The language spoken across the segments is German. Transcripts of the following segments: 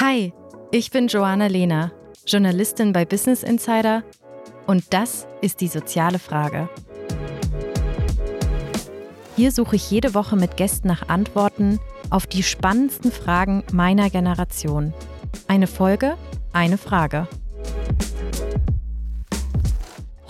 Hi, ich bin Joanna Lehner, Journalistin bei Business Insider und das ist die soziale Frage. Hier suche ich jede Woche mit Gästen nach Antworten auf die spannendsten Fragen meiner Generation. Eine Folge, eine Frage.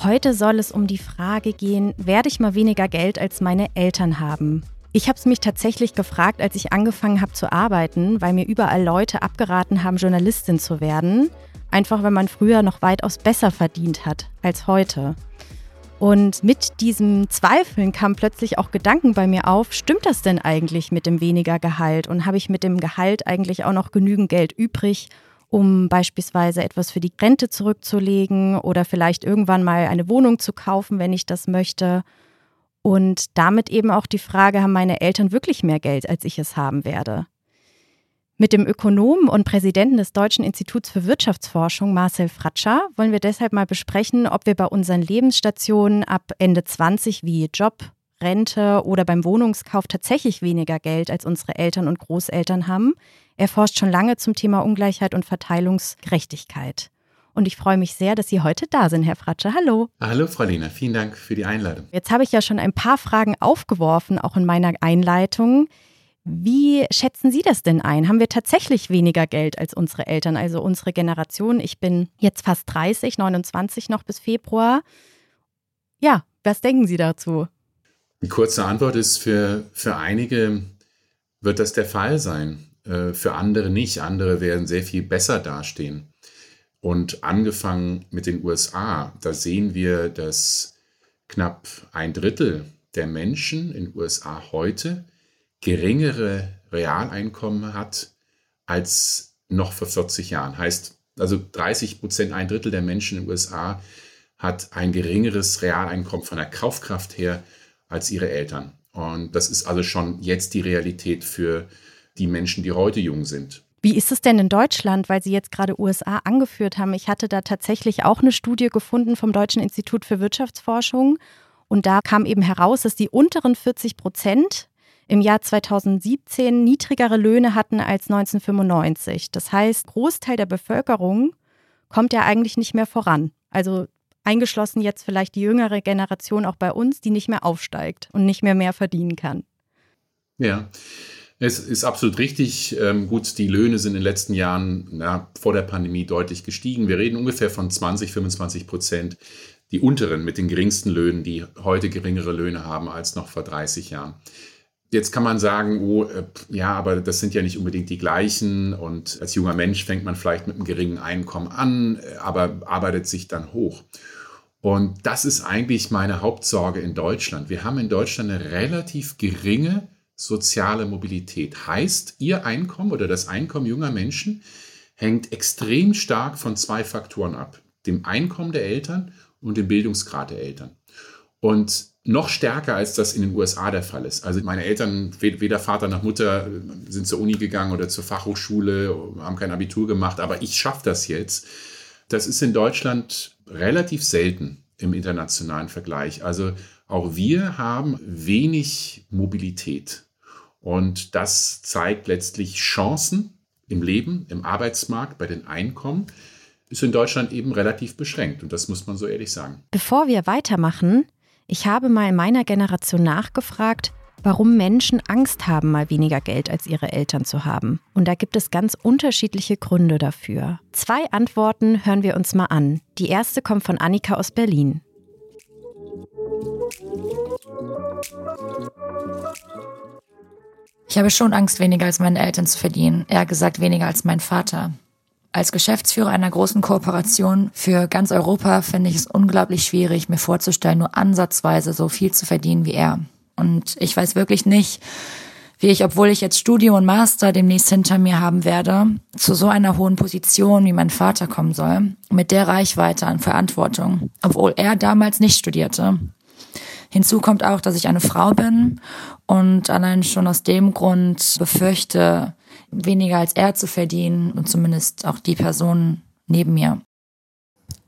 Heute soll es um die Frage gehen, werde ich mal weniger Geld als meine Eltern haben? Ich habe es mich tatsächlich gefragt, als ich angefangen habe zu arbeiten, weil mir überall Leute abgeraten haben, Journalistin zu werden. Einfach weil man früher noch weitaus besser verdient hat als heute. Und mit diesem Zweifeln kamen plötzlich auch Gedanken bei mir auf, stimmt das denn eigentlich mit dem weniger Gehalt? Und habe ich mit dem Gehalt eigentlich auch noch genügend Geld übrig, um beispielsweise etwas für die Rente zurückzulegen oder vielleicht irgendwann mal eine Wohnung zu kaufen, wenn ich das möchte? Und damit eben auch die Frage, haben meine Eltern wirklich mehr Geld, als ich es haben werde? Mit dem Ökonomen und Präsidenten des Deutschen Instituts für Wirtschaftsforschung, Marcel Fratscher, wollen wir deshalb mal besprechen, ob wir bei unseren Lebensstationen ab Ende 20 wie Job, Rente oder beim Wohnungskauf tatsächlich weniger Geld als unsere Eltern und Großeltern haben. Er forscht schon lange zum Thema Ungleichheit und Verteilungsgerechtigkeit. Und ich freue mich sehr, dass Sie heute da sind, Herr Fratscher. Hallo. Hallo, Frau Lehner. Vielen Dank für die Einladung. Jetzt habe ich ja schon ein paar Fragen aufgeworfen, auch in meiner Einleitung. Wie schätzen Sie das denn ein? Haben wir tatsächlich weniger Geld als unsere Eltern, also unsere Generation? Ich bin jetzt fast 30, 29 noch bis Februar. Ja, was denken Sie dazu? Die kurze Antwort ist, für, für einige wird das der Fall sein, äh, für andere nicht. Andere werden sehr viel besser dastehen. Und angefangen mit den USA, da sehen wir, dass knapp ein Drittel der Menschen in den USA heute geringere Realeinkommen hat als noch vor 40 Jahren. Heißt, also 30 Prozent, ein Drittel der Menschen in den USA hat ein geringeres Realeinkommen von der Kaufkraft her als ihre Eltern. Und das ist also schon jetzt die Realität für die Menschen, die heute jung sind. Wie ist es denn in Deutschland, weil Sie jetzt gerade USA angeführt haben? Ich hatte da tatsächlich auch eine Studie gefunden vom Deutschen Institut für Wirtschaftsforschung. Und da kam eben heraus, dass die unteren 40 Prozent im Jahr 2017 niedrigere Löhne hatten als 1995. Das heißt, Großteil der Bevölkerung kommt ja eigentlich nicht mehr voran. Also eingeschlossen jetzt vielleicht die jüngere Generation auch bei uns, die nicht mehr aufsteigt und nicht mehr mehr verdienen kann. Ja. Es ist absolut richtig. Ähm, gut, die Löhne sind in den letzten Jahren na, vor der Pandemie deutlich gestiegen. Wir reden ungefähr von 20, 25 Prozent. Die unteren mit den geringsten Löhnen, die heute geringere Löhne haben als noch vor 30 Jahren. Jetzt kann man sagen, oh, äh, ja, aber das sind ja nicht unbedingt die gleichen. Und als junger Mensch fängt man vielleicht mit einem geringen Einkommen an, äh, aber arbeitet sich dann hoch. Und das ist eigentlich meine Hauptsorge in Deutschland. Wir haben in Deutschland eine relativ geringe soziale Mobilität. Heißt, ihr Einkommen oder das Einkommen junger Menschen hängt extrem stark von zwei Faktoren ab. Dem Einkommen der Eltern und dem Bildungsgrad der Eltern. Und noch stärker, als das in den USA der Fall ist. Also meine Eltern, weder Vater noch Mutter, sind zur Uni gegangen oder zur Fachhochschule, haben kein Abitur gemacht, aber ich schaffe das jetzt. Das ist in Deutschland relativ selten im internationalen Vergleich. Also auch wir haben wenig Mobilität. Und das zeigt letztlich Chancen im Leben, im Arbeitsmarkt, bei den Einkommen, ist in Deutschland eben relativ beschränkt. Und das muss man so ehrlich sagen. Bevor wir weitermachen, ich habe mal in meiner Generation nachgefragt, warum Menschen Angst haben, mal weniger Geld als ihre Eltern zu haben. Und da gibt es ganz unterschiedliche Gründe dafür. Zwei Antworten hören wir uns mal an. Die erste kommt von Annika aus Berlin. Ich habe schon Angst, weniger als meine Eltern zu verdienen, eher gesagt weniger als mein Vater. Als Geschäftsführer einer großen Kooperation für ganz Europa finde ich es unglaublich schwierig, mir vorzustellen, nur ansatzweise so viel zu verdienen wie er. Und ich weiß wirklich nicht, wie ich, obwohl ich jetzt Studium und Master demnächst hinter mir haben werde, zu so einer hohen Position wie mein Vater kommen soll, mit der Reichweite an Verantwortung, obwohl er damals nicht studierte. Hinzu kommt auch, dass ich eine Frau bin und allein schon aus dem Grund befürchte, weniger als er zu verdienen und zumindest auch die Person neben mir.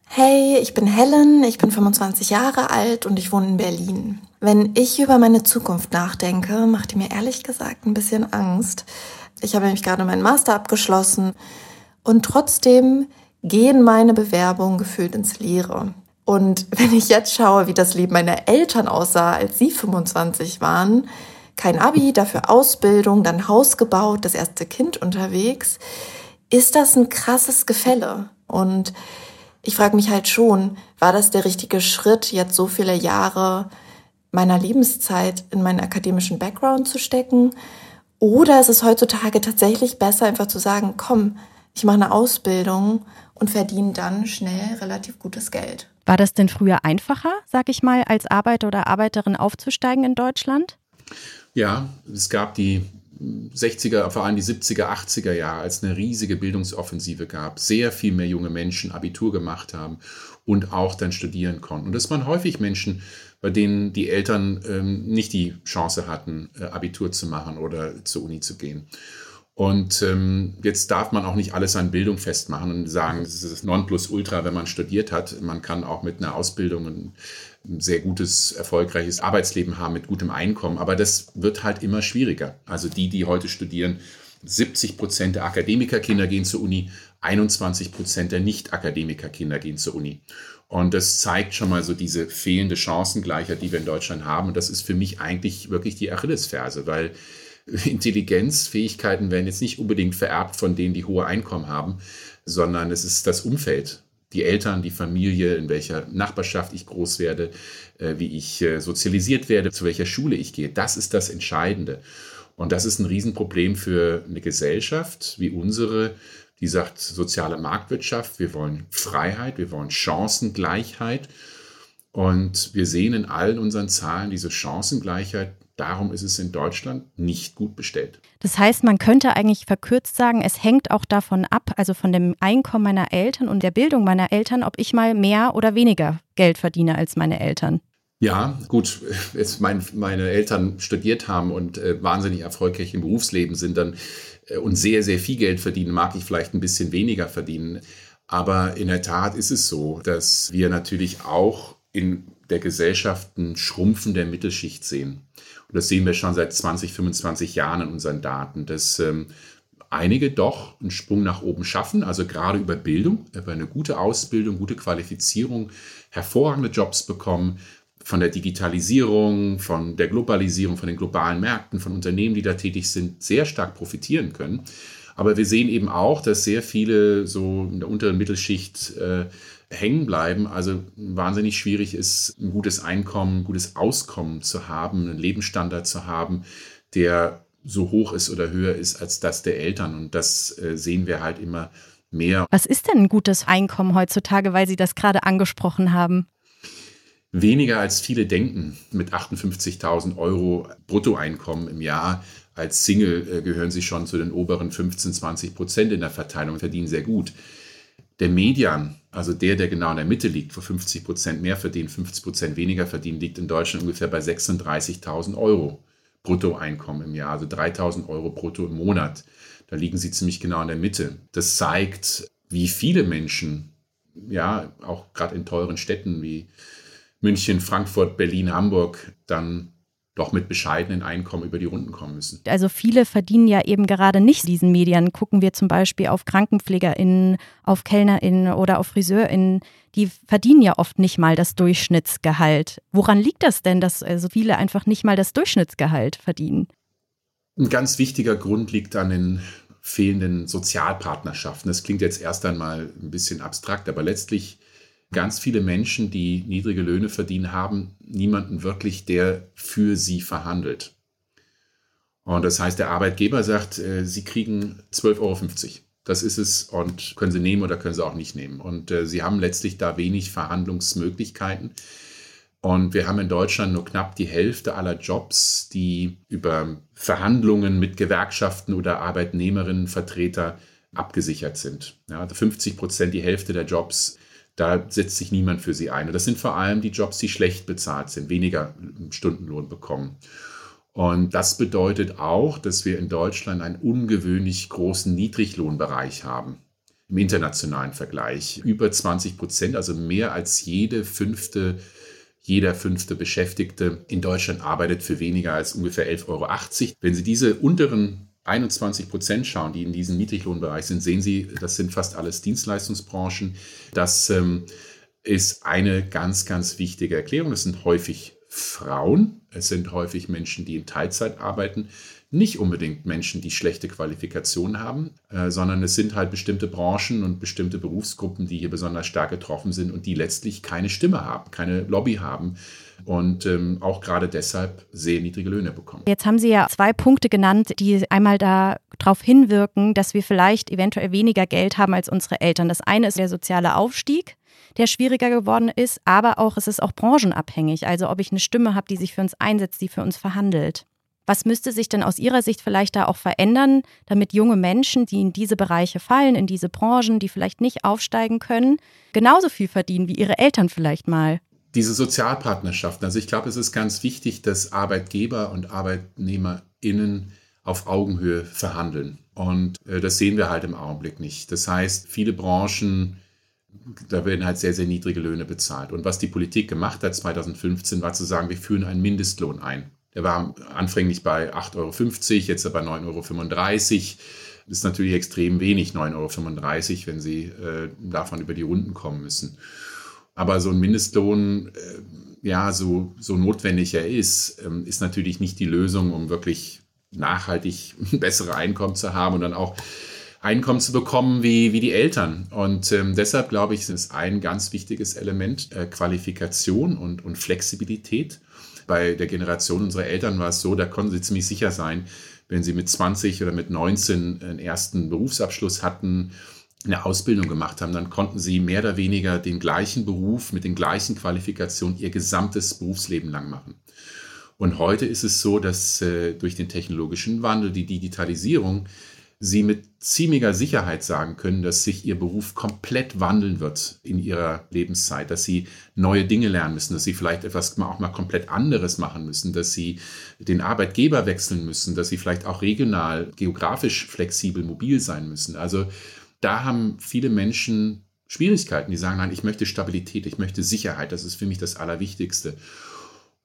Hey, ich bin Helen, ich bin 25 Jahre alt und ich wohne in Berlin. Wenn ich über meine Zukunft nachdenke, macht die mir ehrlich gesagt ein bisschen Angst. Ich habe nämlich gerade meinen Master abgeschlossen und trotzdem gehen meine Bewerbungen gefühlt ins Leere. Und wenn ich jetzt schaue, wie das Leben meiner Eltern aussah, als sie 25 waren, kein Abi, dafür Ausbildung, dann Haus gebaut, das erste Kind unterwegs, ist das ein krasses Gefälle. Und ich frage mich halt schon, war das der richtige Schritt, jetzt so viele Jahre meiner Lebenszeit in meinen akademischen Background zu stecken? Oder ist es heutzutage tatsächlich besser, einfach zu sagen, komm, ich mache eine Ausbildung und verdiene dann schnell relativ gutes Geld. War das denn früher einfacher, sag ich mal, als Arbeiter oder Arbeiterin aufzusteigen in Deutschland? Ja, es gab die 60er, vor allem die 70er, 80er Jahre, als eine riesige Bildungsoffensive gab, sehr viel mehr junge Menschen Abitur gemacht haben und auch dann studieren konnten. Und das waren häufig Menschen, bei denen die Eltern ähm, nicht die Chance hatten, äh, Abitur zu machen oder zur Uni zu gehen. Und ähm, jetzt darf man auch nicht alles an Bildung festmachen und sagen, das ist Nonplusultra, wenn man studiert hat. Man kann auch mit einer Ausbildung ein sehr gutes, erfolgreiches Arbeitsleben haben mit gutem Einkommen. Aber das wird halt immer schwieriger. Also die, die heute studieren, 70 Prozent der Akademikerkinder gehen zur Uni, 21 Prozent der Nicht-Akademikerkinder gehen zur Uni. Und das zeigt schon mal so diese fehlende Chancengleichheit, die wir in Deutschland haben. Und das ist für mich eigentlich wirklich die Achillesferse, weil Intelligenzfähigkeiten werden jetzt nicht unbedingt vererbt von denen, die hohe Einkommen haben, sondern es ist das Umfeld, die Eltern, die Familie, in welcher Nachbarschaft ich groß werde, äh, wie ich äh, sozialisiert werde, zu welcher Schule ich gehe. Das ist das Entscheidende. Und das ist ein Riesenproblem für eine Gesellschaft wie unsere, die sagt soziale Marktwirtschaft, wir wollen Freiheit, wir wollen Chancengleichheit. Und wir sehen in allen unseren Zahlen diese Chancengleichheit Darum ist es in Deutschland nicht gut bestellt. Das heißt, man könnte eigentlich verkürzt sagen, es hängt auch davon ab, also von dem Einkommen meiner Eltern und der Bildung meiner Eltern, ob ich mal mehr oder weniger Geld verdiene als meine Eltern. Ja, gut, jetzt mein, meine Eltern studiert haben und äh, wahnsinnig erfolgreich im Berufsleben sind dann äh, und sehr, sehr viel Geld verdienen, mag ich vielleicht ein bisschen weniger verdienen. Aber in der Tat ist es so, dass wir natürlich auch in der Gesellschaft ein Schrumpfen der Mittelschicht sehen. Und das sehen wir schon seit 20, 25 Jahren in unseren Daten, dass ähm, einige doch einen Sprung nach oben schaffen, also gerade über Bildung, über eine gute Ausbildung, gute Qualifizierung, hervorragende Jobs bekommen, von der Digitalisierung, von der Globalisierung, von den globalen Märkten, von Unternehmen, die da tätig sind, sehr stark profitieren können. Aber wir sehen eben auch, dass sehr viele so in der unteren Mittelschicht äh, hängen bleiben. Also wahnsinnig schwierig ist, ein gutes Einkommen, ein gutes Auskommen zu haben, einen Lebensstandard zu haben, der so hoch ist oder höher ist als das der Eltern. Und das äh, sehen wir halt immer mehr. Was ist denn ein gutes Einkommen heutzutage, weil Sie das gerade angesprochen haben? Weniger als viele denken. Mit 58.000 Euro Bruttoeinkommen im Jahr als Single äh, gehören Sie schon zu den oberen 15, 20 Prozent in der Verteilung, verdienen sehr gut. Der Median, also der, der genau in der Mitte liegt, wo 50 Prozent mehr verdienen, 50 Prozent weniger verdienen, liegt in Deutschland ungefähr bei 36.000 Euro Bruttoeinkommen im Jahr, also 3.000 Euro brutto im Monat. Da liegen sie ziemlich genau in der Mitte. Das zeigt, wie viele Menschen, ja, auch gerade in teuren Städten wie München, Frankfurt, Berlin, Hamburg, dann doch mit bescheidenen Einkommen über die Runden kommen müssen. Also viele verdienen ja eben gerade nicht diesen Medien. Gucken wir zum Beispiel auf KrankenpflegerInnen, auf KellnerInnen oder auf FriseurInnen, die verdienen ja oft nicht mal das Durchschnittsgehalt. Woran liegt das denn, dass also viele einfach nicht mal das Durchschnittsgehalt verdienen? Ein ganz wichtiger Grund liegt an den fehlenden Sozialpartnerschaften. Das klingt jetzt erst einmal ein bisschen abstrakt, aber letztlich Ganz viele Menschen, die niedrige Löhne verdienen, haben niemanden wirklich, der für sie verhandelt. Und das heißt, der Arbeitgeber sagt, äh, sie kriegen 12,50 Euro. Das ist es und können sie nehmen oder können sie auch nicht nehmen. Und äh, sie haben letztlich da wenig Verhandlungsmöglichkeiten. Und wir haben in Deutschland nur knapp die Hälfte aller Jobs, die über Verhandlungen mit Gewerkschaften oder Arbeitnehmerinnenvertreter abgesichert sind. Ja, 50 also Prozent, die Hälfte der Jobs da setzt sich niemand für sie ein. Und das sind vor allem die Jobs, die schlecht bezahlt sind, weniger Stundenlohn bekommen. Und das bedeutet auch, dass wir in Deutschland einen ungewöhnlich großen Niedriglohnbereich haben. im internationalen Vergleich. Über 20 Prozent, also mehr als jede fünfte jeder fünfte Beschäftigte in Deutschland arbeitet für weniger als ungefähr 11,80 Euro. Wenn Sie diese unteren 21 Prozent schauen, die in diesem Niedriglohnbereich sind, sehen Sie, das sind fast alles Dienstleistungsbranchen. Das ähm, ist eine ganz, ganz wichtige Erklärung. Es sind häufig Frauen, es sind häufig Menschen, die in Teilzeit arbeiten nicht unbedingt Menschen, die schlechte Qualifikationen haben, äh, sondern es sind halt bestimmte Branchen und bestimmte Berufsgruppen, die hier besonders stark getroffen sind und die letztlich keine Stimme haben, keine Lobby haben und ähm, auch gerade deshalb sehr niedrige Löhne bekommen. Jetzt haben Sie ja zwei Punkte genannt, die einmal darauf hinwirken, dass wir vielleicht eventuell weniger Geld haben als unsere Eltern. Das eine ist der soziale Aufstieg der schwieriger geworden ist, aber auch es ist auch branchenabhängig. Also ob ich eine Stimme habe, die sich für uns einsetzt, die für uns verhandelt. Was müsste sich denn aus Ihrer Sicht vielleicht da auch verändern, damit junge Menschen, die in diese Bereiche fallen, in diese Branchen, die vielleicht nicht aufsteigen können, genauso viel verdienen wie ihre Eltern vielleicht mal? Diese Sozialpartnerschaften. Also ich glaube, es ist ganz wichtig, dass Arbeitgeber und ArbeitnehmerInnen auf Augenhöhe verhandeln. Und äh, das sehen wir halt im Augenblick nicht. Das heißt, viele Branchen da werden halt sehr, sehr niedrige Löhne bezahlt. Und was die Politik gemacht hat 2015, war zu sagen, wir führen einen Mindestlohn ein. Der war anfänglich bei 8,50 Euro, jetzt bei 9,35 Euro. Das ist natürlich extrem wenig, 9,35 Euro, wenn Sie äh, davon über die Runden kommen müssen. Aber so ein Mindestlohn, äh, ja, so, so notwendig er ist, ähm, ist natürlich nicht die Lösung, um wirklich nachhaltig bessere Einkommen zu haben und dann auch Einkommen zu bekommen wie, wie die Eltern. Und ähm, deshalb glaube ich, ist ein ganz wichtiges Element äh, Qualifikation und, und Flexibilität bei der Generation unserer Eltern war es so, da konnten sie ziemlich sicher sein, wenn sie mit 20 oder mit 19 einen ersten Berufsabschluss hatten, eine Ausbildung gemacht haben, dann konnten sie mehr oder weniger den gleichen Beruf mit den gleichen Qualifikationen ihr gesamtes Berufsleben lang machen. Und heute ist es so, dass äh, durch den technologischen Wandel, die Digitalisierung, sie mit ziemlicher Sicherheit sagen können, dass sich ihr Beruf komplett wandeln wird in ihrer Lebenszeit, dass sie neue Dinge lernen müssen, dass sie vielleicht etwas auch mal komplett anderes machen müssen, dass sie den Arbeitgeber wechseln müssen, dass sie vielleicht auch regional, geografisch flexibel, mobil sein müssen. Also da haben viele Menschen Schwierigkeiten, die sagen, nein, ich möchte Stabilität, ich möchte Sicherheit, das ist für mich das Allerwichtigste.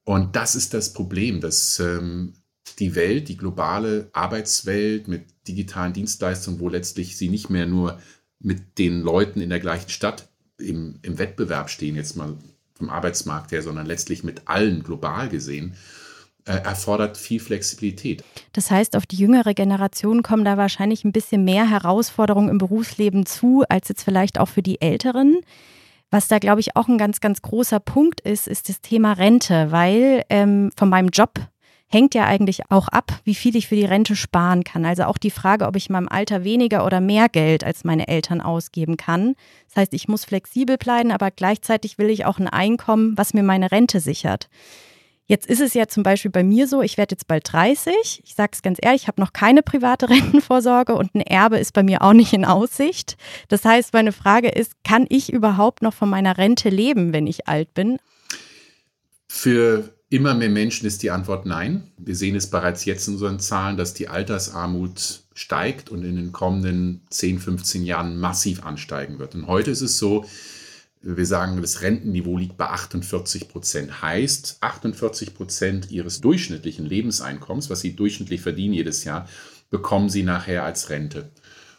Und das ist das Problem, dass ähm, die Welt, die globale Arbeitswelt mit digitalen Dienstleistungen, wo letztlich sie nicht mehr nur mit den Leuten in der gleichen Stadt im, im Wettbewerb stehen, jetzt mal vom Arbeitsmarkt her, sondern letztlich mit allen global gesehen, erfordert viel Flexibilität. Das heißt, auf die jüngere Generation kommen da wahrscheinlich ein bisschen mehr Herausforderungen im Berufsleben zu, als jetzt vielleicht auch für die Älteren. Was da, glaube ich, auch ein ganz, ganz großer Punkt ist, ist das Thema Rente, weil ähm, von meinem Job hängt ja eigentlich auch ab, wie viel ich für die Rente sparen kann. Also auch die Frage, ob ich in meinem Alter weniger oder mehr Geld als meine Eltern ausgeben kann. Das heißt, ich muss flexibel bleiben, aber gleichzeitig will ich auch ein Einkommen, was mir meine Rente sichert. Jetzt ist es ja zum Beispiel bei mir so, ich werde jetzt bald 30. Ich sage es ganz ehrlich, ich habe noch keine private Rentenvorsorge und ein Erbe ist bei mir auch nicht in Aussicht. Das heißt, meine Frage ist, kann ich überhaupt noch von meiner Rente leben, wenn ich alt bin? Für immer mehr Menschen ist die Antwort nein. Wir sehen es bereits jetzt in unseren Zahlen, dass die Altersarmut steigt und in den kommenden 10, 15 Jahren massiv ansteigen wird. Und heute ist es so, wir sagen, das Rentenniveau liegt bei 48 Prozent. Heißt, 48 Prozent ihres durchschnittlichen Lebenseinkommens, was sie durchschnittlich verdienen jedes Jahr, bekommen sie nachher als Rente.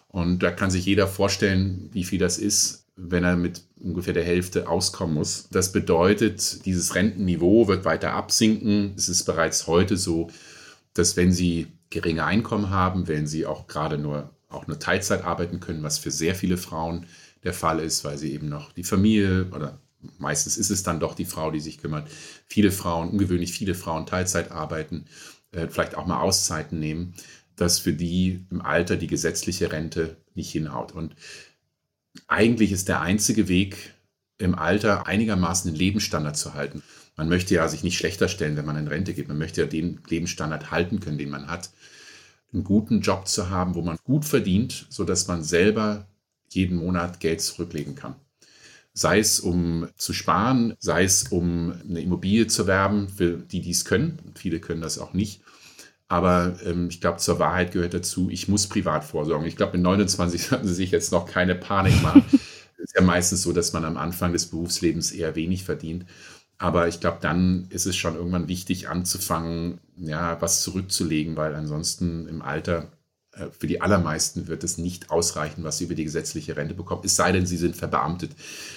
Und da kann sich jeder vorstellen, wie viel das ist wenn er mit ungefähr der Hälfte auskommen muss. Das bedeutet, dieses Rentenniveau wird weiter absinken. Es ist bereits heute so, dass wenn Sie geringe Einkommen haben, wenn Sie auch gerade nur auch nur Teilzeit arbeiten können, was für sehr viele Frauen der Fall ist, weil sie eben noch die Familie oder meistens ist es dann doch die Frau, die sich kümmert. Viele Frauen, ungewöhnlich viele Frauen Teilzeit arbeiten, äh, vielleicht auch mal Auszeiten nehmen, dass für die im Alter die gesetzliche Rente nicht hinhaut. Und eigentlich ist der einzige Weg, im Alter einigermaßen den Lebensstandard zu halten. Man möchte ja sich nicht schlechter stellen, wenn man in Rente geht. Man möchte ja den Lebensstandard halten können, den man hat. Einen guten Job zu haben, wo man gut verdient, sodass man selber jeden Monat Geld zurücklegen kann. Sei es um zu sparen, sei es um eine Immobilie zu werben, für die dies können. Viele können das auch nicht. Aber ähm, ich glaube, zur Wahrheit gehört dazu, ich muss privat vorsorgen. Ich glaube, mit 29 sollten Sie sich jetzt noch keine Panik machen. Es ist ja meistens so, dass man am Anfang des Berufslebens eher wenig verdient. Aber ich glaube, dann ist es schon irgendwann wichtig anzufangen, ja, was zurückzulegen, weil ansonsten im Alter für die allermeisten wird es nicht ausreichen, was sie über die gesetzliche Rente bekommen, es sei denn, sie sind verbeamtet.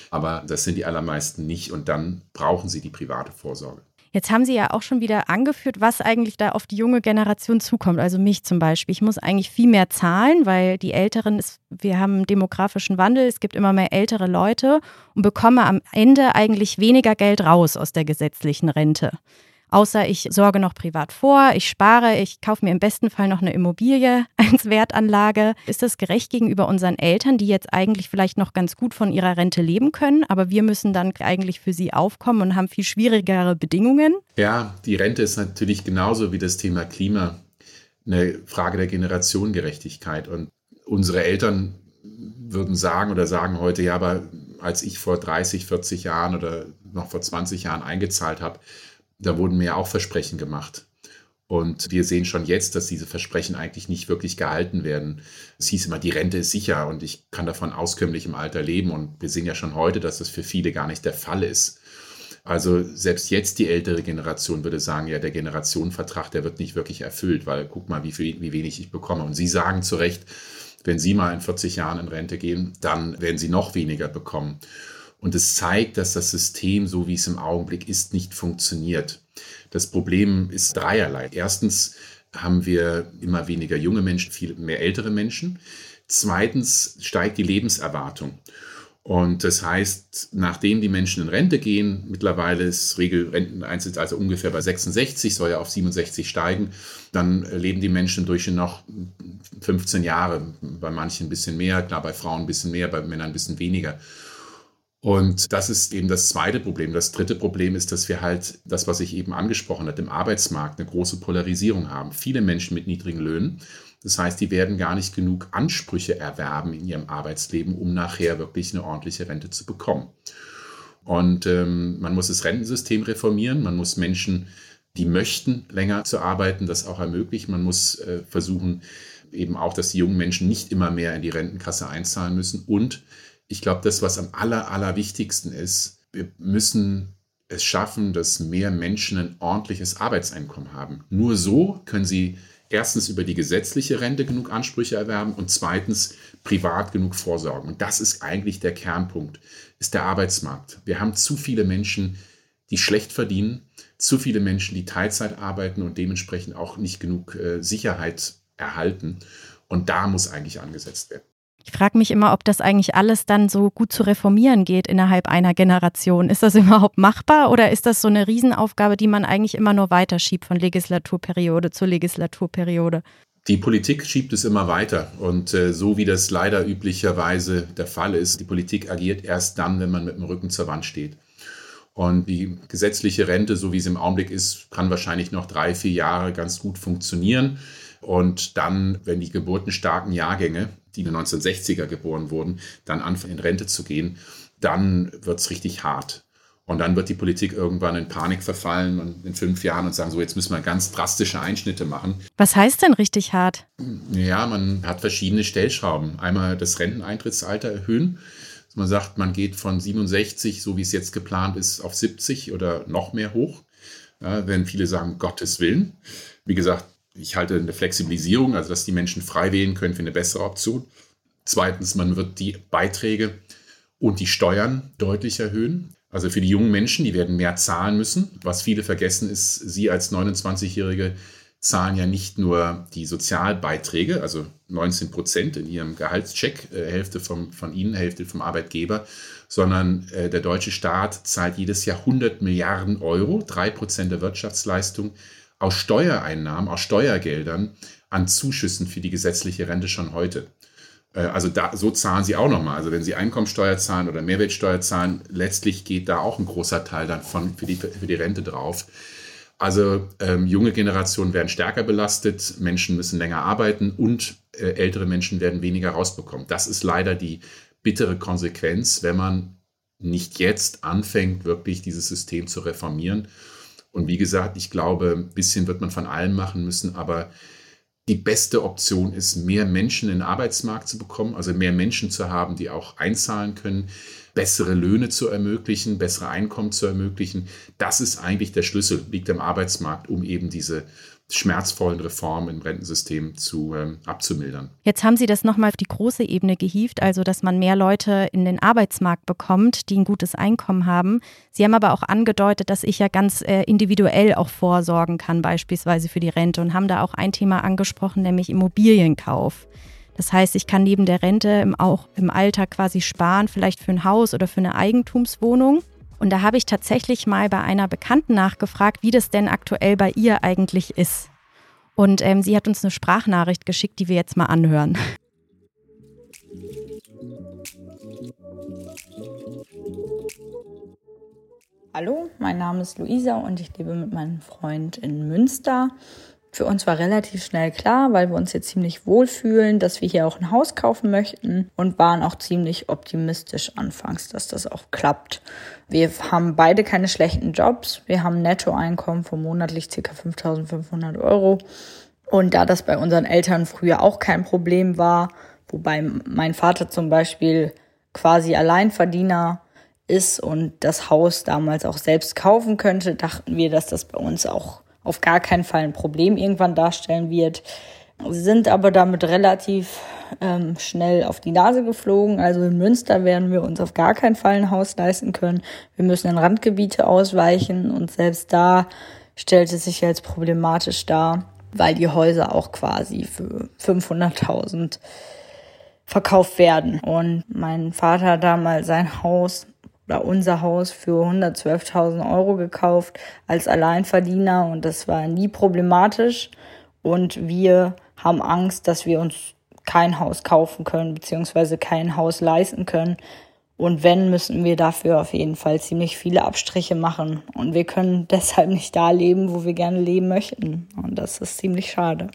Aber das sind die allermeisten nicht und dann brauchen sie die private Vorsorge. Jetzt haben Sie ja auch schon wieder angeführt, was eigentlich da auf die junge Generation zukommt. Also mich zum Beispiel. Ich muss eigentlich viel mehr zahlen, weil die Älteren, ist, wir haben einen demografischen Wandel, es gibt immer mehr ältere Leute und bekomme am Ende eigentlich weniger Geld raus aus der gesetzlichen Rente. Außer ich sorge noch privat vor, ich spare, ich kaufe mir im besten Fall noch eine Immobilie als Wertanlage. Ist das gerecht gegenüber unseren Eltern, die jetzt eigentlich vielleicht noch ganz gut von ihrer Rente leben können, aber wir müssen dann eigentlich für sie aufkommen und haben viel schwierigere Bedingungen? Ja, die Rente ist natürlich genauso wie das Thema Klima eine Frage der Generationengerechtigkeit. Und unsere Eltern würden sagen oder sagen heute, ja, aber als ich vor 30, 40 Jahren oder noch vor 20 Jahren eingezahlt habe, da wurden mir auch Versprechen gemacht. Und wir sehen schon jetzt, dass diese Versprechen eigentlich nicht wirklich gehalten werden. Es hieß immer, die Rente ist sicher und ich kann davon auskömmlich im Alter leben. Und wir sehen ja schon heute, dass das für viele gar nicht der Fall ist. Also selbst jetzt die ältere Generation würde sagen, ja, der Generationenvertrag, der wird nicht wirklich erfüllt, weil guck mal, wie, viel, wie wenig ich bekomme. Und Sie sagen zu Recht, wenn Sie mal in 40 Jahren in Rente gehen, dann werden Sie noch weniger bekommen. Und es zeigt, dass das System, so wie es im Augenblick ist, nicht funktioniert. Das Problem ist dreierlei. Erstens haben wir immer weniger junge Menschen, viel mehr ältere Menschen. Zweitens steigt die Lebenserwartung. Und das heißt, nachdem die Menschen in Rente gehen, mittlerweile ist Regelrenteneintritt also ungefähr bei 66, soll ja auf 67 steigen, dann leben die Menschen im noch 15 Jahre, bei manchen ein bisschen mehr, klar bei Frauen ein bisschen mehr, bei Männern ein bisschen weniger. Und das ist eben das zweite Problem. Das dritte Problem ist, dass wir halt das, was ich eben angesprochen habe, im Arbeitsmarkt eine große Polarisierung haben. Viele Menschen mit niedrigen Löhnen. Das heißt, die werden gar nicht genug Ansprüche erwerben in ihrem Arbeitsleben, um nachher wirklich eine ordentliche Rente zu bekommen. Und ähm, man muss das Rentensystem reformieren. Man muss Menschen, die möchten, länger zu arbeiten, das auch ermöglichen. Man muss äh, versuchen, eben auch, dass die jungen Menschen nicht immer mehr in die Rentenkasse einzahlen müssen und ich glaube, das, was am aller, allerwichtigsten ist, wir müssen es schaffen, dass mehr Menschen ein ordentliches Arbeitseinkommen haben. Nur so können sie erstens über die gesetzliche Rente genug Ansprüche erwerben und zweitens privat genug vorsorgen. Und das ist eigentlich der Kernpunkt, ist der Arbeitsmarkt. Wir haben zu viele Menschen, die schlecht verdienen, zu viele Menschen, die Teilzeit arbeiten und dementsprechend auch nicht genug äh, Sicherheit erhalten. Und da muss eigentlich angesetzt werden. Ich frage mich immer, ob das eigentlich alles dann so gut zu reformieren geht innerhalb einer Generation. Ist das überhaupt machbar oder ist das so eine Riesenaufgabe, die man eigentlich immer nur weiterschiebt von Legislaturperiode zu Legislaturperiode? Die Politik schiebt es immer weiter. Und äh, so wie das leider üblicherweise der Fall ist, die Politik agiert erst dann, wenn man mit dem Rücken zur Wand steht. Und die gesetzliche Rente, so wie sie im Augenblick ist, kann wahrscheinlich noch drei, vier Jahre ganz gut funktionieren. Und dann, wenn die geburtenstarken Jahrgänge die in den 1960er geboren wurden, dann anfangen in Rente zu gehen, dann wird es richtig hart. Und dann wird die Politik irgendwann in Panik verfallen und in fünf Jahren und sagen, so jetzt müssen wir ganz drastische Einschnitte machen. Was heißt denn richtig hart? Ja, man hat verschiedene Stellschrauben. Einmal das Renteneintrittsalter erhöhen. Man sagt, man geht von 67, so wie es jetzt geplant ist, auf 70 oder noch mehr hoch. Ja, wenn viele sagen, Gottes Willen. Wie gesagt, ich halte eine Flexibilisierung, also dass die Menschen frei wählen können, für eine bessere Option. Zweitens, man wird die Beiträge und die Steuern deutlich erhöhen. Also für die jungen Menschen, die werden mehr zahlen müssen. Was viele vergessen ist, sie als 29-Jährige zahlen ja nicht nur die Sozialbeiträge, also 19 Prozent in ihrem Gehaltscheck, äh, Hälfte vom, von ihnen, Hälfte vom Arbeitgeber, sondern äh, der deutsche Staat zahlt jedes Jahr 100 Milliarden Euro, drei Prozent der Wirtschaftsleistung aus Steuereinnahmen, aus Steuergeldern an Zuschüssen für die gesetzliche Rente schon heute. Äh, also da, so zahlen sie auch nochmal. Also wenn sie Einkommensteuer zahlen oder Mehrwertsteuer zahlen, letztlich geht da auch ein großer Teil dann von, für, die, für die Rente drauf. Also ähm, junge Generationen werden stärker belastet, Menschen müssen länger arbeiten und äh, ältere Menschen werden weniger rausbekommen. Das ist leider die bittere Konsequenz, wenn man nicht jetzt anfängt, wirklich dieses System zu reformieren Und wie gesagt, ich glaube, ein bisschen wird man von allem machen müssen, aber die beste Option ist, mehr Menschen in den Arbeitsmarkt zu bekommen, also mehr Menschen zu haben, die auch einzahlen können, bessere Löhne zu ermöglichen, bessere Einkommen zu ermöglichen. Das ist eigentlich der Schlüssel, liegt am Arbeitsmarkt, um eben diese schmerzvollen Reformen im Rentensystem zu ähm, abzumildern. Jetzt haben Sie das nochmal auf die große Ebene gehievt, also dass man mehr Leute in den Arbeitsmarkt bekommt, die ein gutes Einkommen haben. Sie haben aber auch angedeutet, dass ich ja ganz äh, individuell auch vorsorgen kann, beispielsweise für die Rente und haben da auch ein Thema angesprochen, nämlich Immobilienkauf. Das heißt, ich kann neben der Rente im, auch im Alter quasi sparen, vielleicht für ein Haus oder für eine Eigentumswohnung. Und da habe ich tatsächlich mal bei einer Bekannten nachgefragt, wie das denn aktuell bei ihr eigentlich ist. Und ähm, sie hat uns eine Sprachnachricht geschickt, die wir jetzt mal anhören. Hallo, mein Name ist Luisa und ich lebe mit meinem Freund in Münster. Für uns war relativ schnell klar, weil wir uns hier ziemlich wohlfühlen, dass wir hier auch ein Haus kaufen möchten und waren auch ziemlich optimistisch anfangs, dass das auch klappt. Wir haben beide keine schlechten Jobs. Wir haben ein Nettoeinkommen von monatlich ca. 5500 Euro. Und da das bei unseren Eltern früher auch kein Problem war, wobei mein Vater zum Beispiel quasi Alleinverdiener ist und das Haus damals auch selbst kaufen könnte, dachten wir, dass das bei uns auch auf gar keinen Fall ein Problem irgendwann darstellen wird. Sind aber damit relativ ähm, schnell auf die Nase geflogen. Also in Münster werden wir uns auf gar keinen Fall ein Haus leisten können. Wir müssen in Randgebiete ausweichen und selbst da stellt es sich als problematisch dar, weil die Häuser auch quasi für 500.000 verkauft werden. Und mein Vater damals sein Haus oder unser Haus für 112.000 Euro gekauft als Alleinverdiener und das war nie problematisch. Und wir haben Angst, dass wir uns kein Haus kaufen können, beziehungsweise kein Haus leisten können. Und wenn, müssen wir dafür auf jeden Fall ziemlich viele Abstriche machen. Und wir können deshalb nicht da leben, wo wir gerne leben möchten. Und das ist ziemlich schade.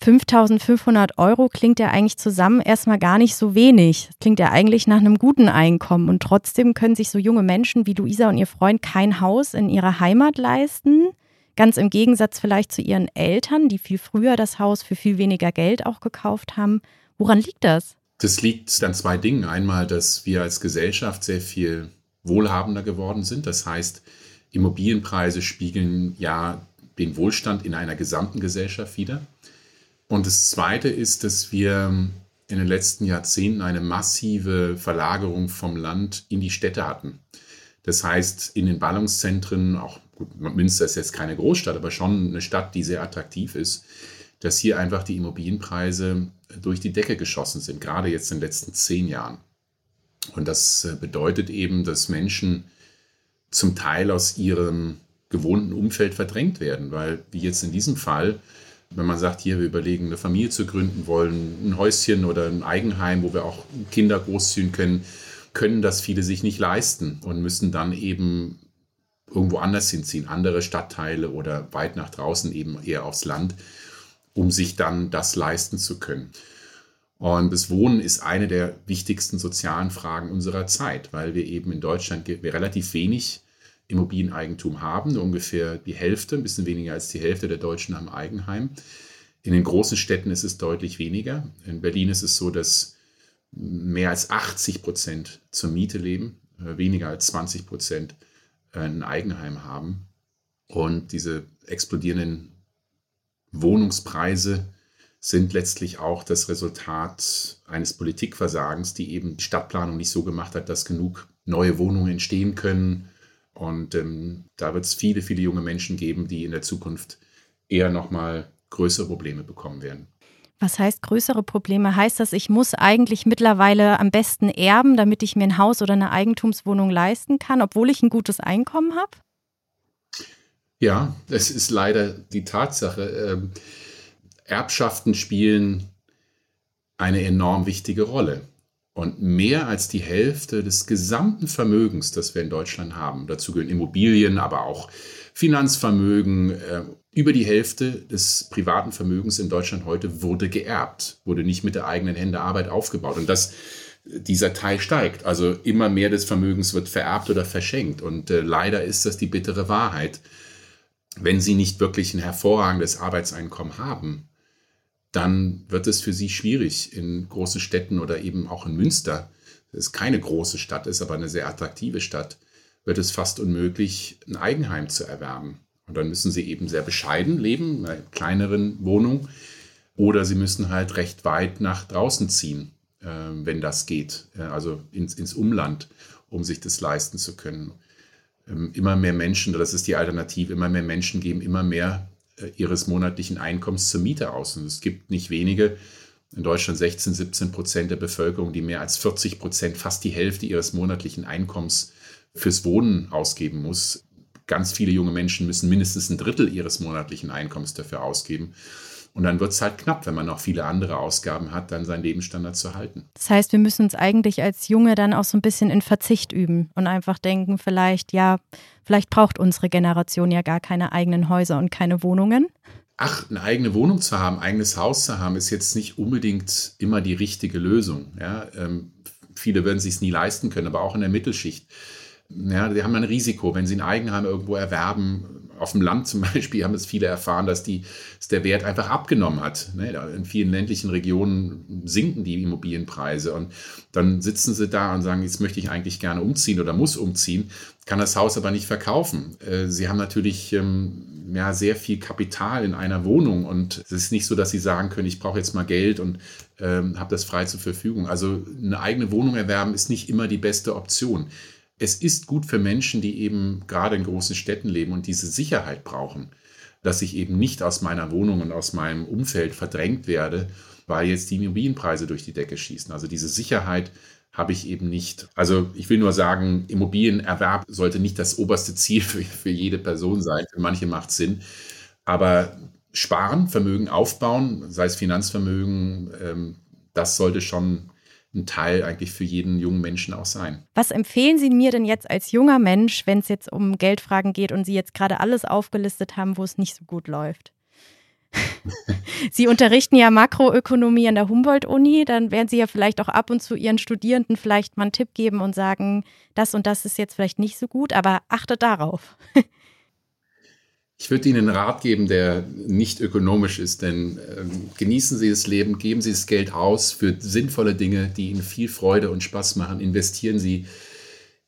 5500 Euro klingt ja eigentlich zusammen erstmal gar nicht so wenig. Klingt ja eigentlich nach einem guten Einkommen. Und trotzdem können sich so junge Menschen wie Luisa und ihr Freund kein Haus in ihrer Heimat leisten. Ganz im Gegensatz vielleicht zu ihren Eltern, die viel früher das Haus für viel weniger Geld auch gekauft haben. Woran liegt das? Das liegt an zwei Dingen. Einmal, dass wir als Gesellschaft sehr viel wohlhabender geworden sind. Das heißt, Immobilienpreise spiegeln ja den Wohlstand in einer gesamten Gesellschaft wider. Und das Zweite ist, dass wir in den letzten Jahrzehnten eine massive Verlagerung vom Land in die Städte hatten. Das heißt, in den Ballungszentren, auch gut, Münster ist jetzt keine Großstadt, aber schon eine Stadt, die sehr attraktiv ist, dass hier einfach die Immobilienpreise durch die Decke geschossen sind, gerade jetzt in den letzten zehn Jahren. Und das äh, bedeutet eben, dass Menschen zum Teil aus ihrem gewohnten Umfeld verdrängt werden, weil wie jetzt in diesem Fall wenn man sagt, hier, wir überlegen, eine Familie zu gründen wollen, ein Häuschen oder ein Eigenheim, wo wir auch Kinder großziehen können, können das viele sich nicht leisten und müssen dann eben irgendwo anders hinziehen, andere Stadtteile oder weit nach draußen eben eher aufs Land, um sich dann das leisten zu können. Und das Wohnen ist eine der wichtigsten sozialen Fragen unserer Zeit, weil wir eben in Deutschland relativ wenig Immobilieneigentum haben. Ungefähr die Hälfte, ein bisschen weniger als die Hälfte der Deutschen haben Eigenheim. In den großen Städten ist es deutlich weniger. In Berlin ist es so, dass mehr als 80 Prozent zur Miete leben, äh, weniger als 20 Prozent äh, ein Eigenheim haben. Und diese explodierenden Wohnungspreise sind letztlich auch das Resultat eines Politikversagens, die eben die Stadtplanung nicht so gemacht hat, dass genug neue Wohnungen entstehen können, und ähm, da wird es viele, viele junge Menschen geben, die in der Zukunft eher nochmal größere Probleme bekommen werden. Was heißt größere Probleme? Heißt das, ich muss eigentlich mittlerweile am besten erben, damit ich mir ein Haus oder eine Eigentumswohnung leisten kann, obwohl ich ein gutes Einkommen habe? Ja, es ist leider die Tatsache. Ähm, Erbschaften spielen eine enorm wichtige Rolle. Und mehr als die Hälfte des gesamten Vermögens, das wir in Deutschland haben, dazu gehören Immobilien, aber auch Finanzvermögen, äh, über die Hälfte des privaten Vermögens in Deutschland heute wurde geerbt, wurde nicht mit der eigenen Hände Arbeit aufgebaut. Und das, dieser Teil steigt. Also immer mehr des Vermögens wird vererbt oder verschenkt. Und äh, leider ist das die bittere Wahrheit. wenn sie nicht wirklich ein hervorragendes Arbeitseinkommen haben, dann wird es für sie schwierig in großen Städten oder eben auch in Münster, das keine große Stadt ist, aber eine sehr attraktive Stadt, wird es fast unmöglich, ein Eigenheim zu erwerben. Und dann müssen sie eben sehr bescheiden leben, in einer kleineren Wohnung, oder sie müssen halt recht weit nach draußen ziehen, äh, wenn das geht, also ins, ins Umland, um sich das leisten zu können. Ähm, immer mehr Menschen, das ist die Alternative, immer mehr Menschen geben immer mehr äh, ihres monatlichen Einkommens zur Miete aus. Und es gibt nicht wenige, in Deutschland 16, 17 Prozent der Bevölkerung, die mehr als 40 Prozent, fast die Hälfte ihres monatlichen Einkommens fürs Wohnen ausgeben muss. Ganz viele junge Menschen müssen mindestens ein Drittel ihres monatlichen Einkommens dafür ausgeben. Und dann wird es halt knapp, wenn man noch viele andere Ausgaben hat, dann seinen Lebensstandard zu halten. Das heißt, wir müssen uns eigentlich als Junge dann auch so ein bisschen in Verzicht üben und einfach denken, vielleicht, ja, vielleicht braucht unsere Generation ja gar keine eigenen Häuser und keine Wohnungen. Ach, eine eigene Wohnung zu haben, ein eigenes Haus zu haben, ist jetzt nicht unbedingt immer die richtige Lösung. Ja, ähm, viele werden es sich nie leisten können, aber auch in der Mittelschicht. Ja, die haben ein Risiko, wenn sie ein Eigenheim irgendwo erwerben, auf dem Land zum Beispiel haben es viele erfahren, dass, die, dass der Wert einfach abgenommen hat. Ne? In vielen ländlichen Regionen sinken die Immobilienpreise und dann sitzen sie da und sagen, jetzt möchte ich eigentlich gerne umziehen oder muss umziehen, kann das Haus aber nicht verkaufen. Äh, sie haben natürlich ähm, ja, sehr viel Kapital in einer Wohnung und es ist nicht so, dass sie sagen können, ich brauche jetzt mal Geld und ähm, habe das frei zur Verfügung. Also eine eigene Wohnung erwerben ist nicht immer die beste Option es ist gut für Menschen, die eben gerade in großen Städten leben und diese Sicherheit brauchen, dass ich eben nicht aus meiner Wohnung und aus meinem Umfeld verdrängt werde, weil jetzt die Immobilienpreise durch die Decke schießen. Also diese Sicherheit habe ich eben nicht. Also ich will nur sagen, Immobilienerwerb sollte nicht das oberste Ziel für, für jede Person sein. Für manche macht es Sinn. Aber sparen, Vermögen aufbauen, sei es Finanzvermögen, ähm, das sollte schon ein Teil eigentlich für jeden jungen Menschen auch sein. Was empfehlen Sie mir denn jetzt als junger Mensch, wenn es jetzt um Geldfragen geht und Sie jetzt gerade alles aufgelistet haben, wo es nicht so gut läuft? Sie unterrichten ja Makroökonomie an der Humboldt-Uni, dann werden Sie ja vielleicht auch ab und zu Ihren Studierenden vielleicht mal einen Tipp geben und sagen, das und das ist jetzt vielleicht nicht so gut, aber achte darauf. Ich würde Ihnen einen Rat geben, der nicht ökonomisch ist, denn äh, genießen Sie das Leben, geben Sie das Geld aus für sinnvolle Dinge, die Ihnen viel Freude und Spaß machen. Investieren Sie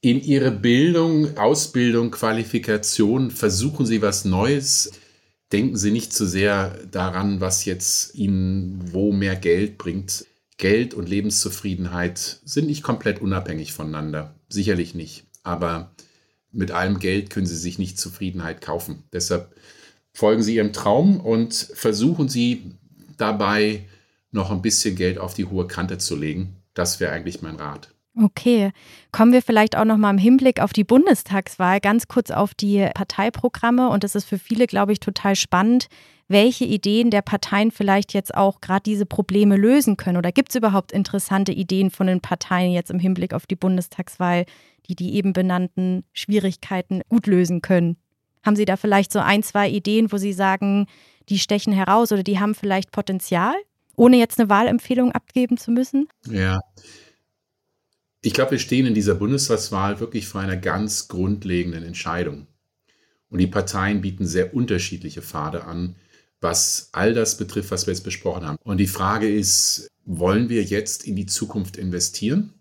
in Ihre Bildung, Ausbildung, Qualifikation. Versuchen Sie was Neues. Denken Sie nicht zu sehr daran, was jetzt Ihnen wo mehr Geld bringt. Geld und Lebenszufriedenheit sind nicht komplett unabhängig voneinander. Sicherlich nicht. Aber mit allem Geld können Sie sich nicht Zufriedenheit kaufen. Deshalb folgen Sie Ihrem Traum und versuchen Sie dabei noch ein bisschen Geld auf die hohe Kante zu legen. Das wäre eigentlich mein Rat. Okay, kommen wir vielleicht auch noch mal im Hinblick auf die Bundestagswahl ganz kurz auf die Parteiprogramme und es ist für viele, glaube ich, total spannend, welche Ideen der Parteien vielleicht jetzt auch gerade diese Probleme lösen können oder gibt es überhaupt interessante Ideen von den Parteien jetzt im Hinblick auf die Bundestagswahl, die die eben benannten Schwierigkeiten gut lösen können. Haben Sie da vielleicht so ein, zwei Ideen, wo Sie sagen, die stechen heraus oder die haben vielleicht Potenzial, ohne jetzt eine Wahlempfehlung abgeben zu müssen? Ja. Ich glaube, wir stehen in dieser Bundestagswahl wirklich vor einer ganz grundlegenden Entscheidung. Und die Parteien bieten sehr unterschiedliche Pfade an, was all das betrifft, was wir jetzt besprochen haben. Und die Frage ist, wollen wir jetzt in die Zukunft investieren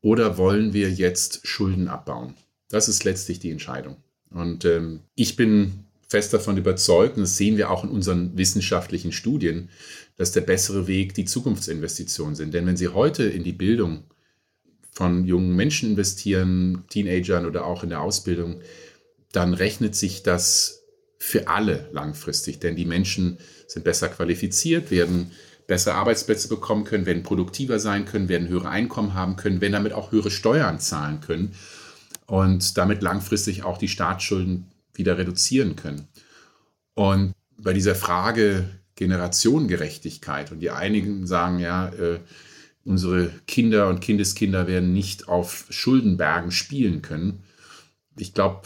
oder wollen wir jetzt Schulden abbauen? Das ist letztlich die Entscheidung. Und ähm, ich bin fest davon überzeugt, und das sehen wir auch in unseren wissenschaftlichen Studien, dass der bessere Weg die Zukunftsinvestitionen sind. Denn wenn Sie heute in die Bildung von jungen Menschen investieren, Teenagern oder auch in der Ausbildung, dann rechnet sich das für alle langfristig. Denn die Menschen sind besser qualifiziert, werden bessere Arbeitsplätze bekommen können, werden produktiver sein können, werden höhere Einkommen haben können, werden damit auch höhere Steuern zahlen können und damit langfristig auch die Staatsschulden wieder reduzieren können. Und bei dieser Frage Generationengerechtigkeit und die einigen sagen ja, äh, unsere Kinder und Kindeskinder werden nicht auf Schuldenbergen spielen können. Ich glaube,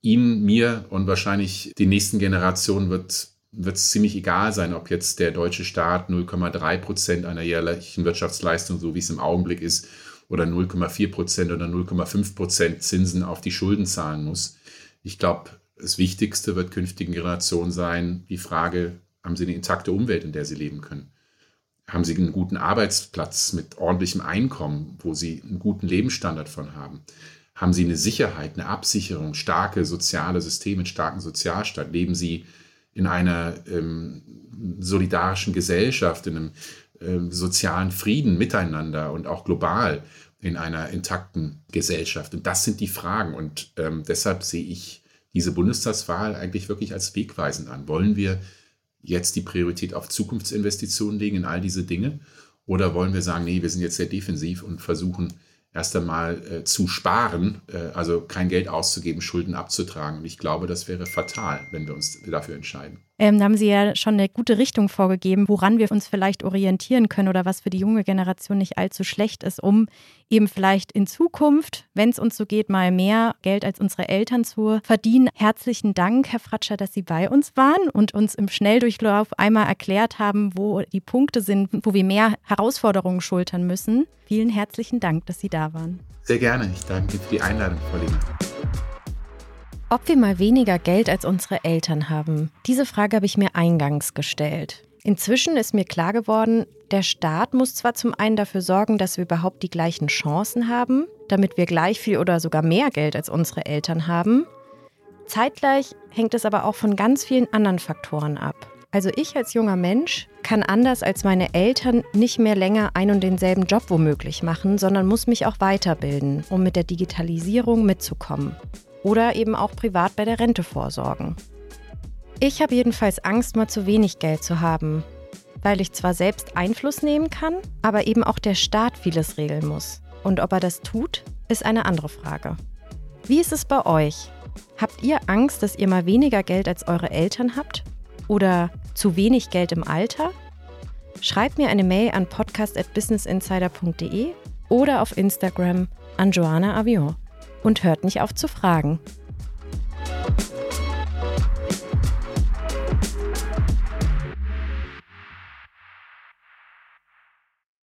Ihnen, mir und wahrscheinlich die nächsten Generationen wird wird es ziemlich egal sein, ob jetzt der deutsche Staat 0,3 Prozent einer jährlichen Wirtschaftsleistung, so wie es im Augenblick ist, oder 0,4 Prozent oder 0,5 Prozent Zinsen auf die Schulden zahlen muss. Ich glaube, Das Wichtigste wird künftigen Generationen sein, die Frage, haben sie eine intakte Umwelt, in der sie leben können? Haben sie einen guten Arbeitsplatz mit ordentlichem Einkommen, wo sie einen guten Lebensstandard von haben? Haben sie eine Sicherheit, eine Absicherung, starke soziale Systeme, einen starken Sozialstaat? Leben sie in einer ähm, solidarischen Gesellschaft, in einem ähm, sozialen Frieden miteinander und auch global in einer intakten Gesellschaft? Und das sind die Fragen. Und ähm, deshalb sehe ich diese Bundestagswahl eigentlich wirklich als wegweisend an. Wollen wir jetzt die Priorität auf Zukunftsinvestitionen legen in all diese Dinge? Oder wollen wir sagen, nee, wir sind jetzt sehr defensiv und versuchen erst einmal äh, zu sparen, äh, also kein Geld auszugeben, Schulden abzutragen. Und ich glaube, das wäre fatal, wenn wir uns dafür entscheiden. Ähm, da haben Sie ja schon eine gute Richtung vorgegeben, woran wir uns vielleicht orientieren können oder was für die junge Generation nicht allzu schlecht ist, um eben vielleicht in Zukunft, wenn es uns so geht, mal mehr Geld als unsere Eltern zu verdienen. Herzlichen Dank, Herr Fratscher, dass Sie bei uns waren und uns im Schnelldurchlauf einmal erklärt haben, wo die Punkte sind, wo wir mehr Herausforderungen schultern müssen. Vielen herzlichen Dank, dass Sie da waren. Sehr gerne. Ich danke für die Einladung, Frau Lehmann. Ob wir mal weniger Geld als unsere Eltern haben, diese Frage habe ich mir eingangs gestellt. Inzwischen ist mir klar geworden, der Staat muss zwar zum einen dafür sorgen, dass wir überhaupt die gleichen Chancen haben, damit wir gleich viel oder sogar mehr Geld als unsere Eltern haben. Zeitgleich hängt es aber auch von ganz vielen anderen Faktoren ab. Also ich als junger Mensch kann anders als meine Eltern nicht mehr länger ein und denselben Job womöglich machen, sondern muss mich auch weiterbilden, um mit der Digitalisierung mitzukommen oder eben auch privat bei der Rente vorsorgen. Ich habe jedenfalls Angst, mal zu wenig Geld zu haben, weil ich zwar selbst Einfluss nehmen kann, aber eben auch der Staat vieles regeln muss. Und ob er das tut, ist eine andere Frage. Wie ist es bei euch? Habt ihr Angst, dass ihr mal weniger Geld als eure Eltern habt? Oder zu wenig Geld im Alter? Schreibt mir eine Mail an podcast.businessinsider.de oder auf Instagram an Joanna Avion und hört nicht auf zu fragen.